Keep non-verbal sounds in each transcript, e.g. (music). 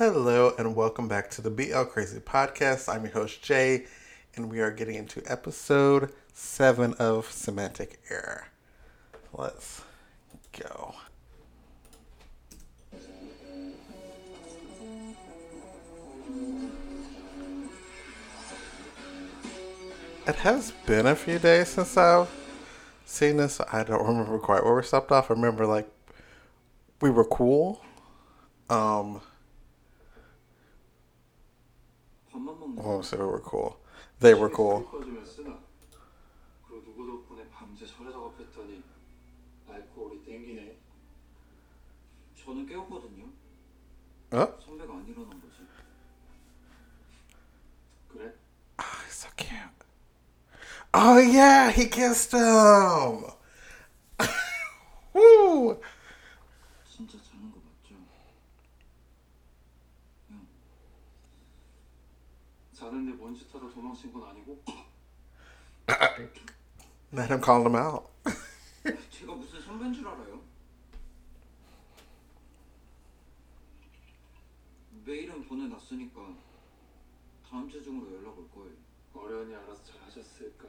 Hello and welcome back to the BL Crazy Podcast. I'm your host Jay, and we are getting into episode seven of Semantic Error. Let's go. It has been a few days since I've seen this. I don't remember quite where we stopped off. I remember like we were cool. Um, Oh, so they were cool. They were cool. Oh, ah, he's so cute. Oh yeah, he kissed him. 타다 도망친 건 아니고 Let him call him out. 제가 무슨 선배인 줄 알아요? 메일은 보내놨으니까 다음 주 중으로 연락 올 거예요. 어련히 알아서 잘 하셨을까?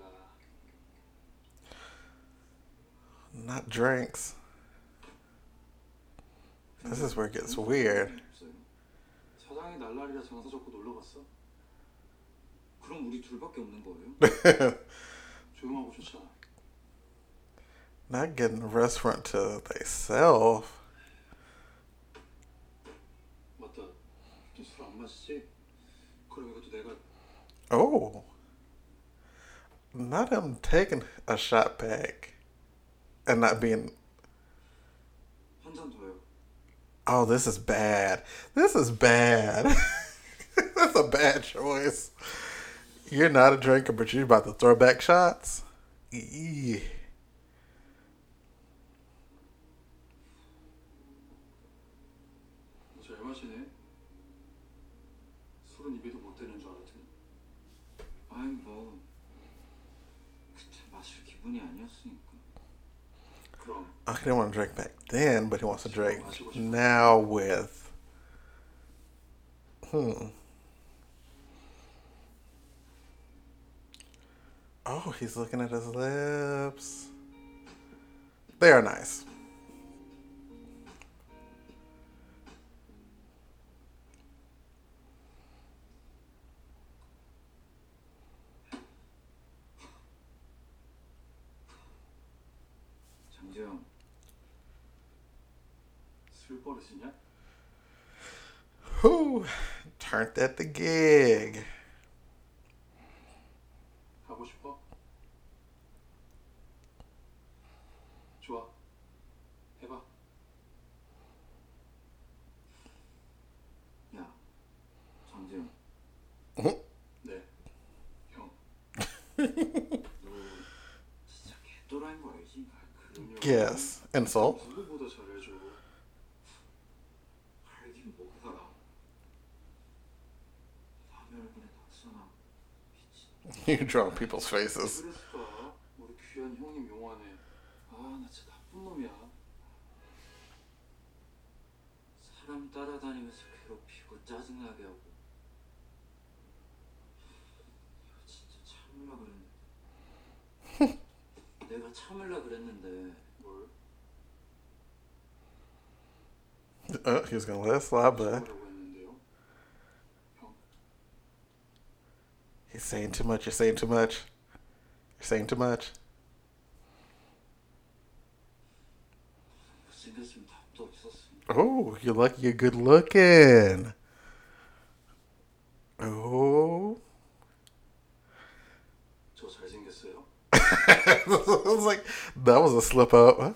Not drinks. This is where it gets weird. 없어요. 사장이 날라리라 장사 잡고 놀러 갔어? 그럼 우리 둘밖에 없는 거예요? (laughs) 조용하고 좋잖아. Not getting a restaurant to theyself. 맞다. 너 술 안 마시지? 그럼 이것도 내가 Oh. Not him taking a shot back and not being 한 잔 더요. Oh, this is bad. This is bad. (laughs) That's a bad choice. You're not a drinker, but you're about to throw back shots. Yeah. I didn't want to drink back then, but he wants to drink now with. Hmm. Oh, he's looking at his lips. They are nice. Who turned at the gig? 짜증나게 하고. 내가 (laughs) 진짜 참으려 그랬는데. oh, he was gonna let it slide, but he's saying too much. You're saying too much. You're saying too much. Oh, you're lucky. You're good looking. Oh. (laughs) I was like, that was a slip up.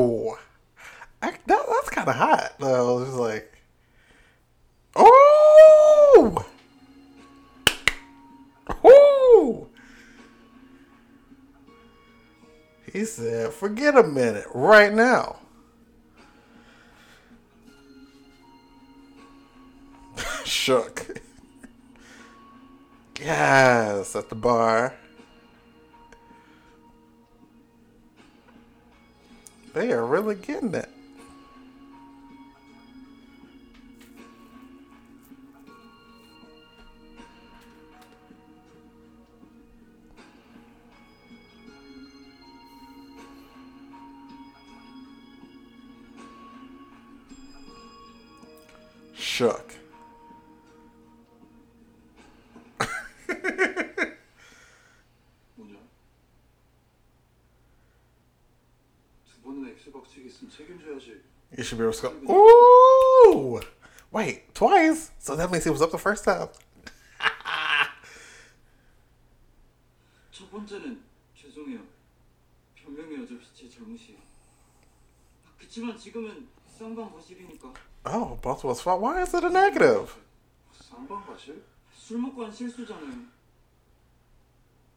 forget a minute right now. (laughs) Shook. yes, at the bar. They are really getting it. You should be able to go, ooh! Wait, twice? So that means he was up the first time. (laughs) 첫 번째는 죄송해요. 변명해요. 저 제 잘못이에요. 아, 그치만 지금은 쌍방 과실이니까 Oh, both of us fault. Why is it a negative? 쌍방 과실? 술 먹고 한 실수잖아요.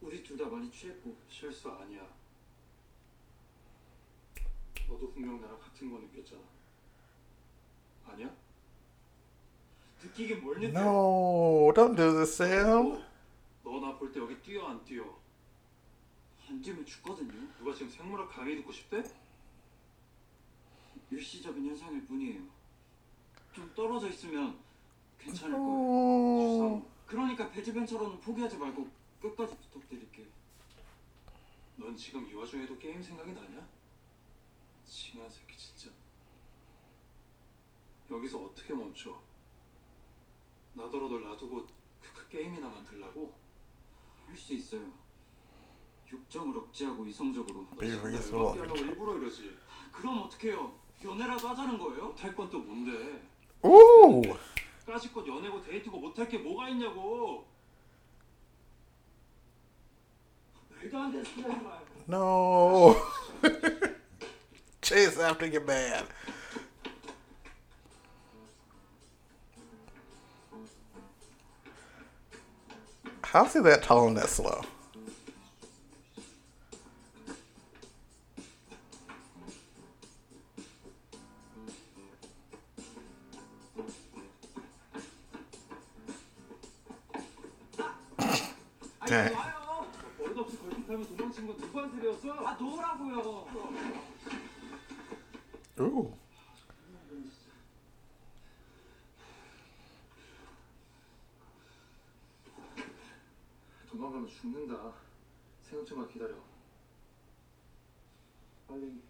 우리 둘 다 많이 취했고 실수 아니야. 너도 분명 나랑 같은 거 느꼈잖아. 아니야? 느끼긴 뭘 느껴? No, don't do this, Sam. 너나 볼 때 여기 뛰어 안 뛰어? 안 뛰면 죽거든요. 누가 지금 생물학 강의 듣고 싶대? 일시적인 현상일 뿐이에요. 좀 떨어져 있으면 괜찮을 거예요. 주상. 그러니까 배즈벤처럼은 포기하지 말고 끝까지 부탁드릴게요. 넌 지금 이 와중에도 게임 생각이 나냐? 징한 새끼 진짜. 여기서 어떻게 멈춰? 나더러 널 놔두고 그, 그 게임이나 만들라고? 할 수 있어요. 육정을 억제하고 이성적으로. 열받게 하려고 일부러 이러지. 그럼 어떡해요? 연애라도 하자는 거예요? 못할 건또 뭔데? Ooh. 까짓것 연애고 데이트고 못할 게 뭐가 있냐고. 말도 안 되는 소리 하지 말고. No. (laughs) Chase after your man. How's he that tall and that slow? (coughs) 아니 네. 와요. 버릇없이 걸핏하면 도망친 건 누구한테였어? 아 놓으라고요. Ooh. 도망가면 죽는다. 생각 좀만 기다려. 빨리.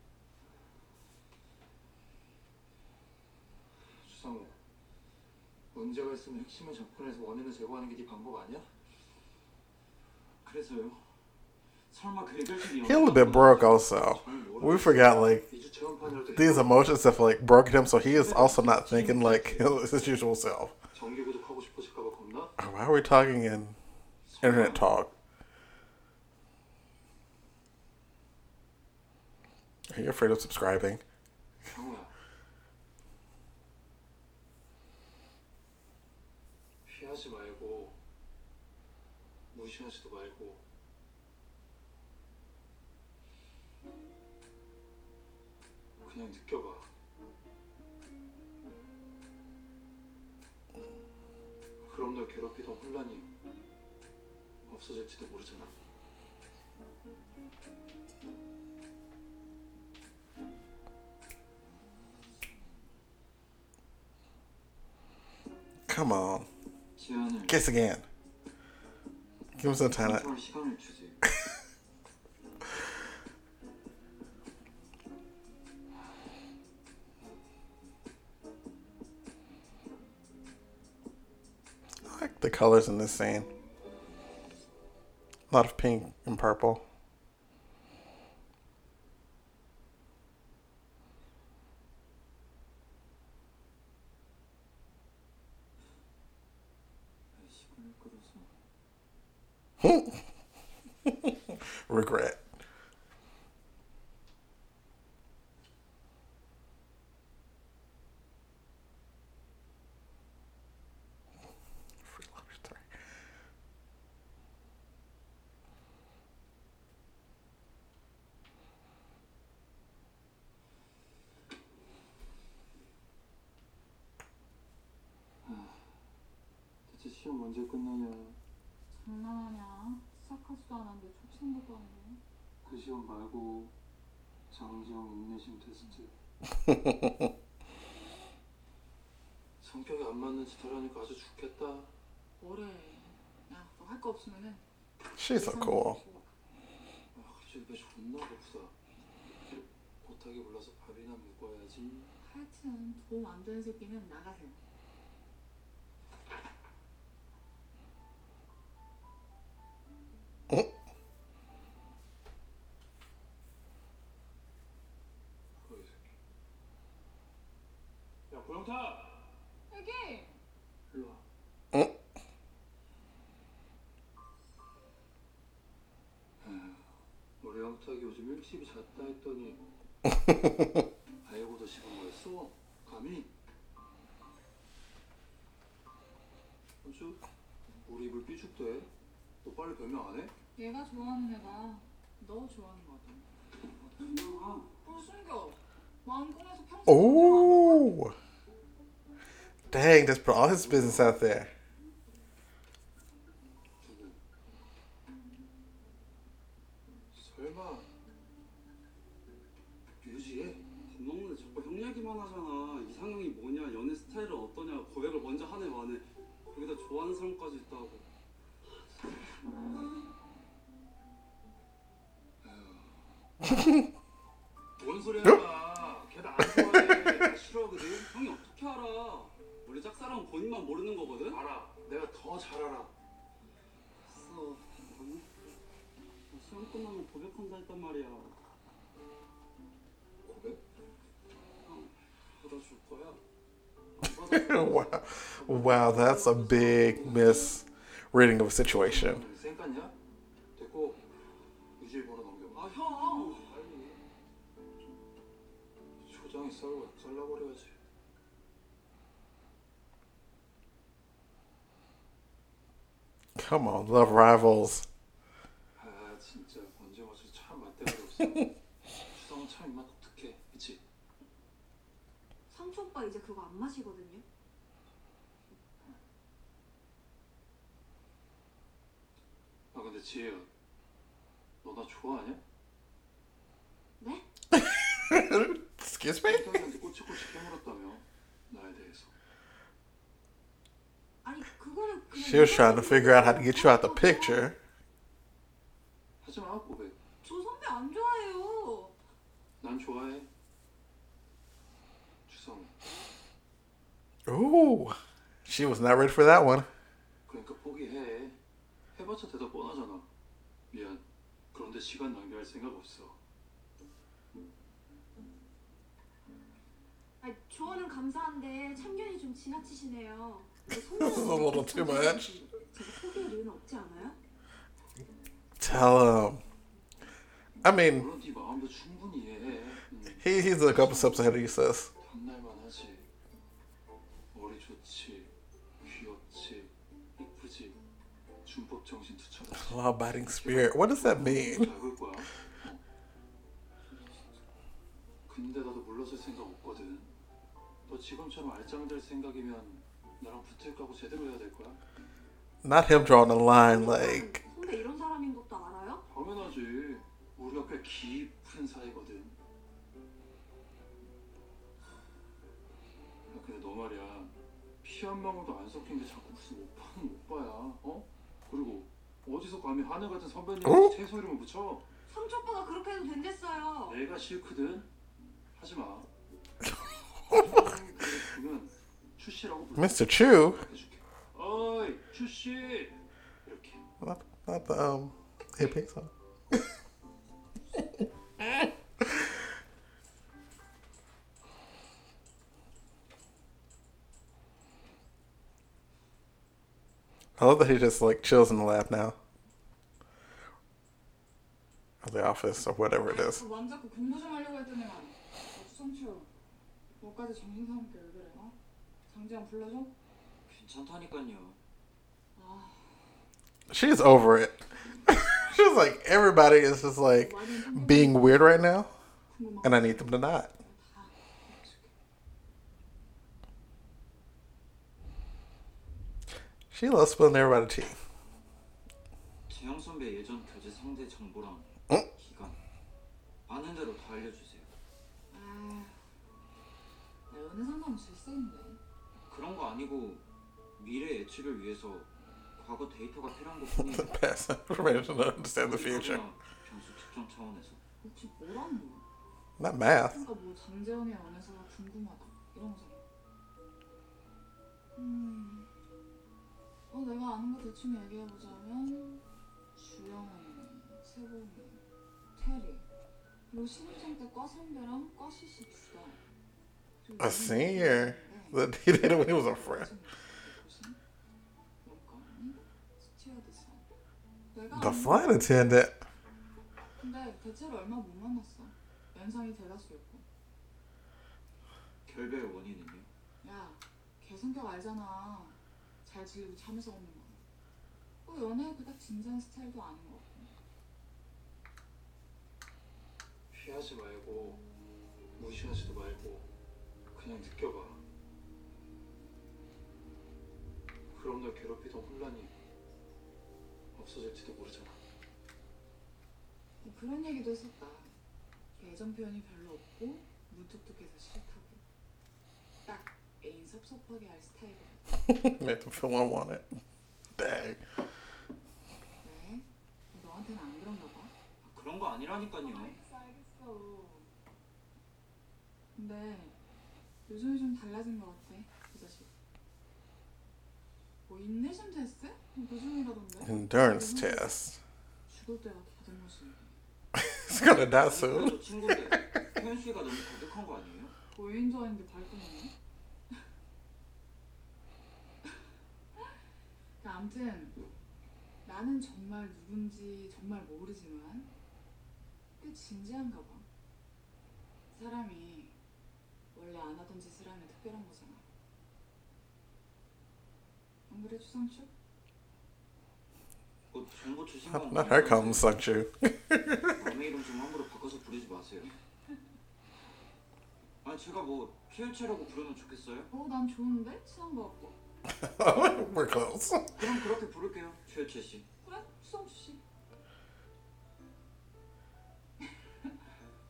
주상우. 문제가 있으면 핵심을 접근해서 원인을 제거하는 게 네 방법 아니야? 그래서요. 설마 그 해결책이 He a little bit broke also. We forgot like 이주 체험판이라도 these emotions have like broken him, so he is also not thinking like (laughs) his usual self. 정기 구독하고 싶어질까봐 겁나? Why are we talking in internet talk? Are you afraid of subscribing? 경우야. 피하지 말고 무시하지도 말고 그냥 느껴봐. 그럼 널 괴롭히던 혼란이 없어질지도 모르잖아. Come on. Kiss again. Give him some time. I like the colors in this scene. A lot of pink and purple. 시험 언제 끝나냐? 장난하냐? 시작하지도 않았는데 초창부터 하네. 그 시험 말고 장정 인내심 테스트. (laughs) 성격이 안 맞는 짓 하려니까 아주 죽겠다. 뭐래? 야, 너 할 거 없으면은 She's so cool. 아, 갑자기 배 존나 고프다. 못하게 불러서 밥이나 먹어야지. 하여튼 도움 안 되는 새끼는 나가세요. 영탁이 요즘 일찍이 잤다 했더니 알고도 싶은 거였어? 감히? 어쭈? 우리 입을 삐죽대? 너 빨리 변명 안 해? 얘가 좋아하는 애가 너 좋아하는 거거든. 변명아 뭘 숨겨? 마음 꺼내서 평생 Oh. Dang, just put all his business out there. 뭔 소리 하는 거야? 걔나 안 좋아해. 나 싫어하거든. 형이 어떻게 알아? 우리 짝사랑은 본인만 모르는 거거든. 알아 내가 더 잘 알아. 아니, 나 시험 끝나면 고백한다 했단 말이야. 고백? 형 받아줄 거야? 안 받아줄 wow. Wow, that's a big misreading of a situation. 썰어 잘라버려야지 Come on, love rivals. 아 진짜 언제 와서 참 맞대가리 없어 추성은 참 입맛 독특해 그치? 상초 오빠 이제 그거 안 마시거든요. 아 근데 지혜야 너 나 좋아하냐? 네? (laughs) (laughs) Excuse me? 성격이한테 꼬치꼬치 깨물었다며 나에 대해서 아니 그거는 그냥 She was trying to figure out how to get you out the picture. 하지마 고백 저 선배 안 좋아해요. 난 좋아해 추성 Ooh. She was not ready for that one. 그러니까 포기해 해봤자 대답 뻔하잖아 미안 그런데 시간 낭비할 생각 없어 아니 조언은 감사한데 참견이 좀 지나치시네요. 근데 This is a little too much. 제가 포기할 이유는 없지 않아요? Tell him. I mean, 물론 네 마음도 충분히 이해해 음, he, he's a couple steps ahead of you, sis. 탐날만 하지 머리 좋지 귀엽지 이쁘지 준법 정신 투철하지 Law abiding spirit. What does that mean? 너 지금처럼 알짱될 생각이면 나랑 붙을 거고 제대로 해야 될 거야 Not him drawing a line like, 선배 이런 사람인 것도 알아요? 당연하지 우리가 꽤 깊은 사이거든 야, 근데 너 말이야 피 한 방울도 안 섞인 게 자꾸 무슨 오빠는 오빠야 어? 그리고 어디서 감히 하늘 같은 선배님 어? 채소 이름을 붙여 오빠가 그렇게 해도 된댔어요. 내가 싫거든 하지 마 (laughs) Mr. Chu? Not, not the um, hip song. (laughs) I love that he just like chills in the lab now. Or the office or whatever it is. (laughs) 너까지 정신 사납게 왜 그래 어? 장지영 불러줘? 괜찮다니까요. 아 She's over it. (laughs) She's like everybody is just like 많이 힘들어 being weird right now, 궁금한 and I need them to not. 다 해줄게. She loves spilling everybody tea. 재영 선배 예전 교제 상대 정보랑 응? 기간 아는 대로 다 알려주 나 연애 상담 질색인데 그런 거 아니고 미래 예측을 위해서 과거 데이터가 필요한 것 뿐이에요. Pass (laughs) information to understand the future. 그러나 변수 측정 차원에서 혹시 뭐라는 거야? Not math. 그러니까 뭐 장재현의 연애사가 궁금하다 이런 거잖아. 음, 어 내가 아는 거 대충 얘기해 보자면 주영이, 세범이, 테리 그리고 신입생 때과 선배랑 과 CC 둘 다. A senior. 네. That he did it when he was a friend. The flight attendant. 근데 대체로 얼마 못 만났어. 연상이 대다수였고. 결별의 원인은요? 야, 걔 성격 알잖아. 잘 질리고 참을서 없는 거. 뭐 연애 그닥 진지한 스타일도 아닌 거 같고. 피하지 말고 무시하지도 말고 그냥 느껴봐. 그럼 널 괴롭히던 혼란이 없어질지도 모르잖아. 뭐 그런 얘기도 했었다. 애정 표현이 별로 없고 무뚝뚝해서 싫다고. 딱 애인 섭섭하게 할 스타일이거든. Make (laughs) them feel unwanted. Dang. 왜? 너한테는 안 그런가 봐. 아, 그런 거 아니라니까요. 알겠어, 알겠어. 근데 요즘에 좀 달라진 것 같아, 그 자식. 뭐 인내심 테스트? 그 중이라던데. Endurance test. 죽을 때가 다된 것이. He's gonna die soon. 저 친구인데 표현 수위가 너무 거듭한 거 아니에요? 고인조인데 발동이네. 아무튼 나는 정말 누군지 정말 모르지만 꽤 진지한가 봐. 사람이 원래 안 하던 짓을 하면 특별한 거잖아. 안 그래 추상추? 뭐 정보 주신 건 her. 남의 이름 좀 함부로 바꿔서 부르지 마세요. 아니 제가 뭐 피엘체라고 부르면 좋겠어요? 어, 난 좋은데? 친한 거 같고. We're close. 그럼 그렇게 부를게요, 최일체 씨. 그래? 추상추 씨.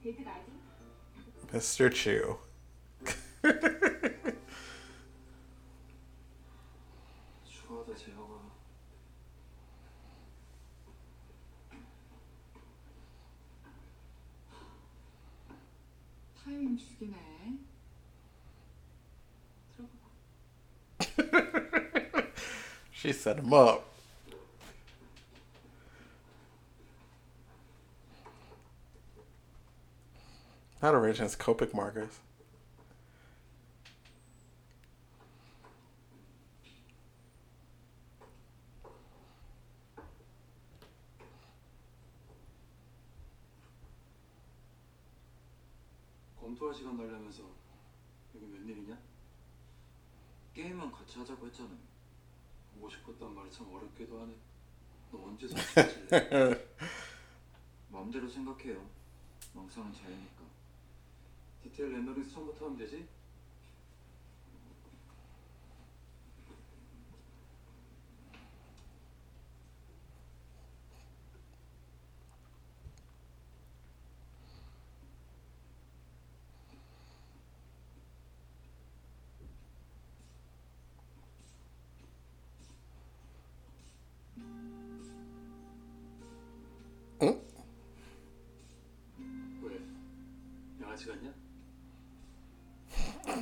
데이트 가야지. Mr. Chew. (laughs) 좋아하다 재혁아. 타이밍 죽이네. 들어봐. She set him up. Not origins, Copic markers. 검토할 시간 달라면서 여기 웬일이냐? 게임은 같이 하자고 했잖아요. 보고 싶었단 말이 참 어렵기도 하네. 너 언제 사실래? (laughs) 마음대로 생각해요. 망상은 자유니까. 디테일 렌더링 처음부터 하면 되지?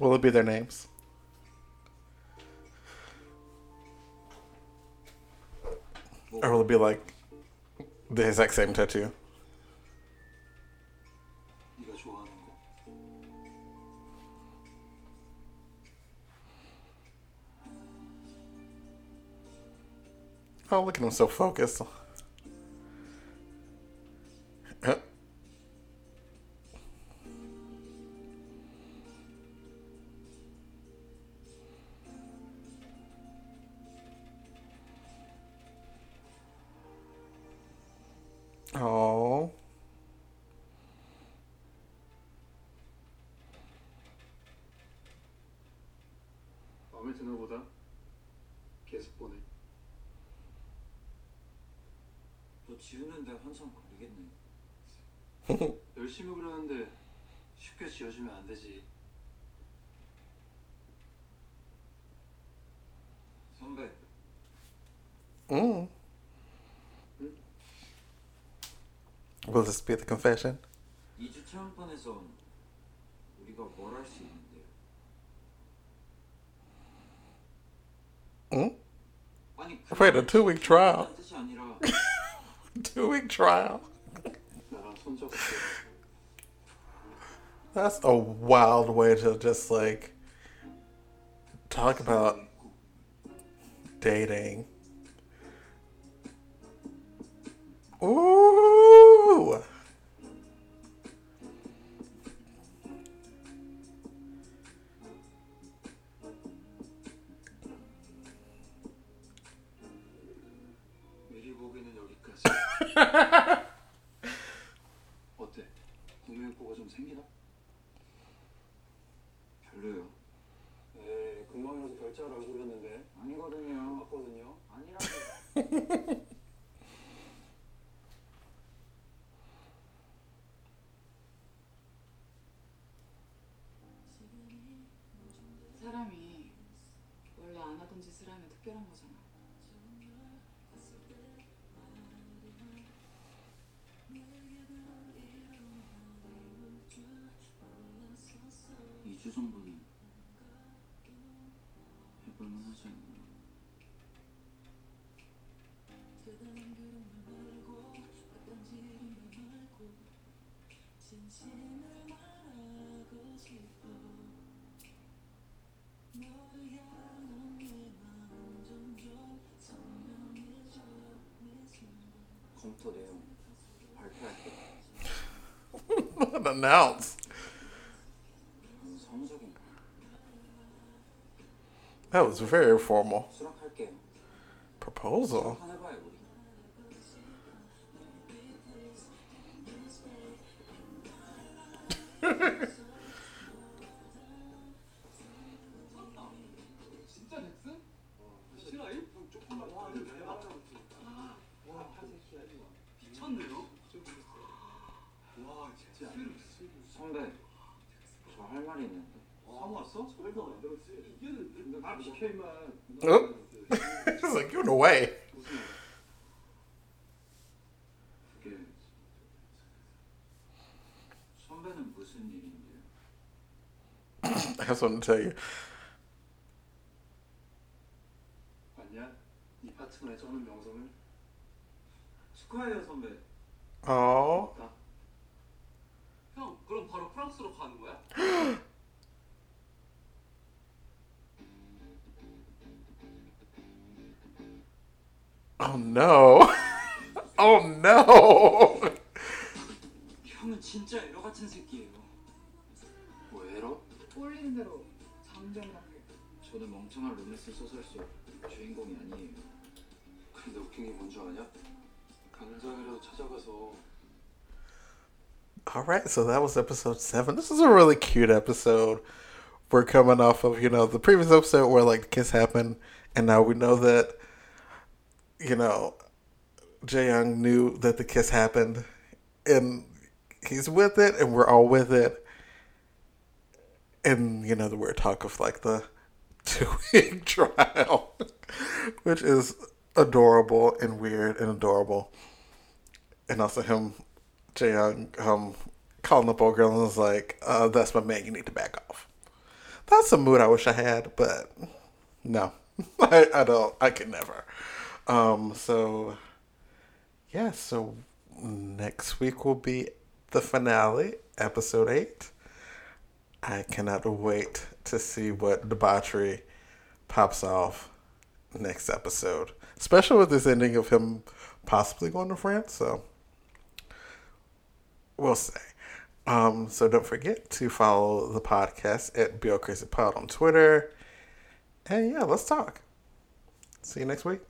Will it be their names? Or will it be like the exact same tattoo? Oh, look at him so focused. 마음에 드나 보다. 계속 보내. 너 지우는데 한참 걸리겠네. (laughs) 열심히 그러는데 쉽게 지어주면 안 되지. 선배, Mm. Will this be the confession? 2주 체험판에서 우리가 뭘 할 수 있 Wait, a two week trial. (laughs) two week trial. That's a wild way to just like talk about dating. Ooh. 특별한 거잖아. 2주 정도 검토 내용 발표할게. Announce. 성적인 That was very formal. 수락할게요. Proposal. 수락 해봐요 우리. (laughs) I just want to tell you. 봤냐? 네 파트너의 쩌는 명성을 축하해요 선배. Oh. 나. 형 그럼 바로 프랑스로 가는 거야? (gasps) Oh no. (laughs) Oh no. 형은 진짜 에러 같은 새끼예요. 뭐 에러? 꼴리는 대로 잠정답게. 저는 멍청한 로맨스 소설 속 주인공이 아니에요. 근데 웃긴 게 뭔 줄 아냐? 강장이라도 찾아가서 All right, so that was episode seven. This is a really cute episode. We're coming off of, you know, the previous episode where, like, the kiss happened, and now we know that, you know, Jaeyoung knew that the kiss happened, and he's with it, and we're all with it. And, you know, the weird talk of, like, the (laughs) two week (laughs) trial, which is adorable and weird and adorable. And also him Jaeyoung um calling up old girl and was like, uh, "That's my man. You need to back off." That's a mood I wish I had, but no, (laughs) I, I don't. I could never. Um, so yeah, so next week will be the finale, episode eight. I cannot wait to see what debauchery pops off next episode, especially with this ending of him possibly going to France. So we'll see. Um, so don't forget to follow the podcast at BL Crazy Pod on Twitter. And yeah, let's talk. See you next week.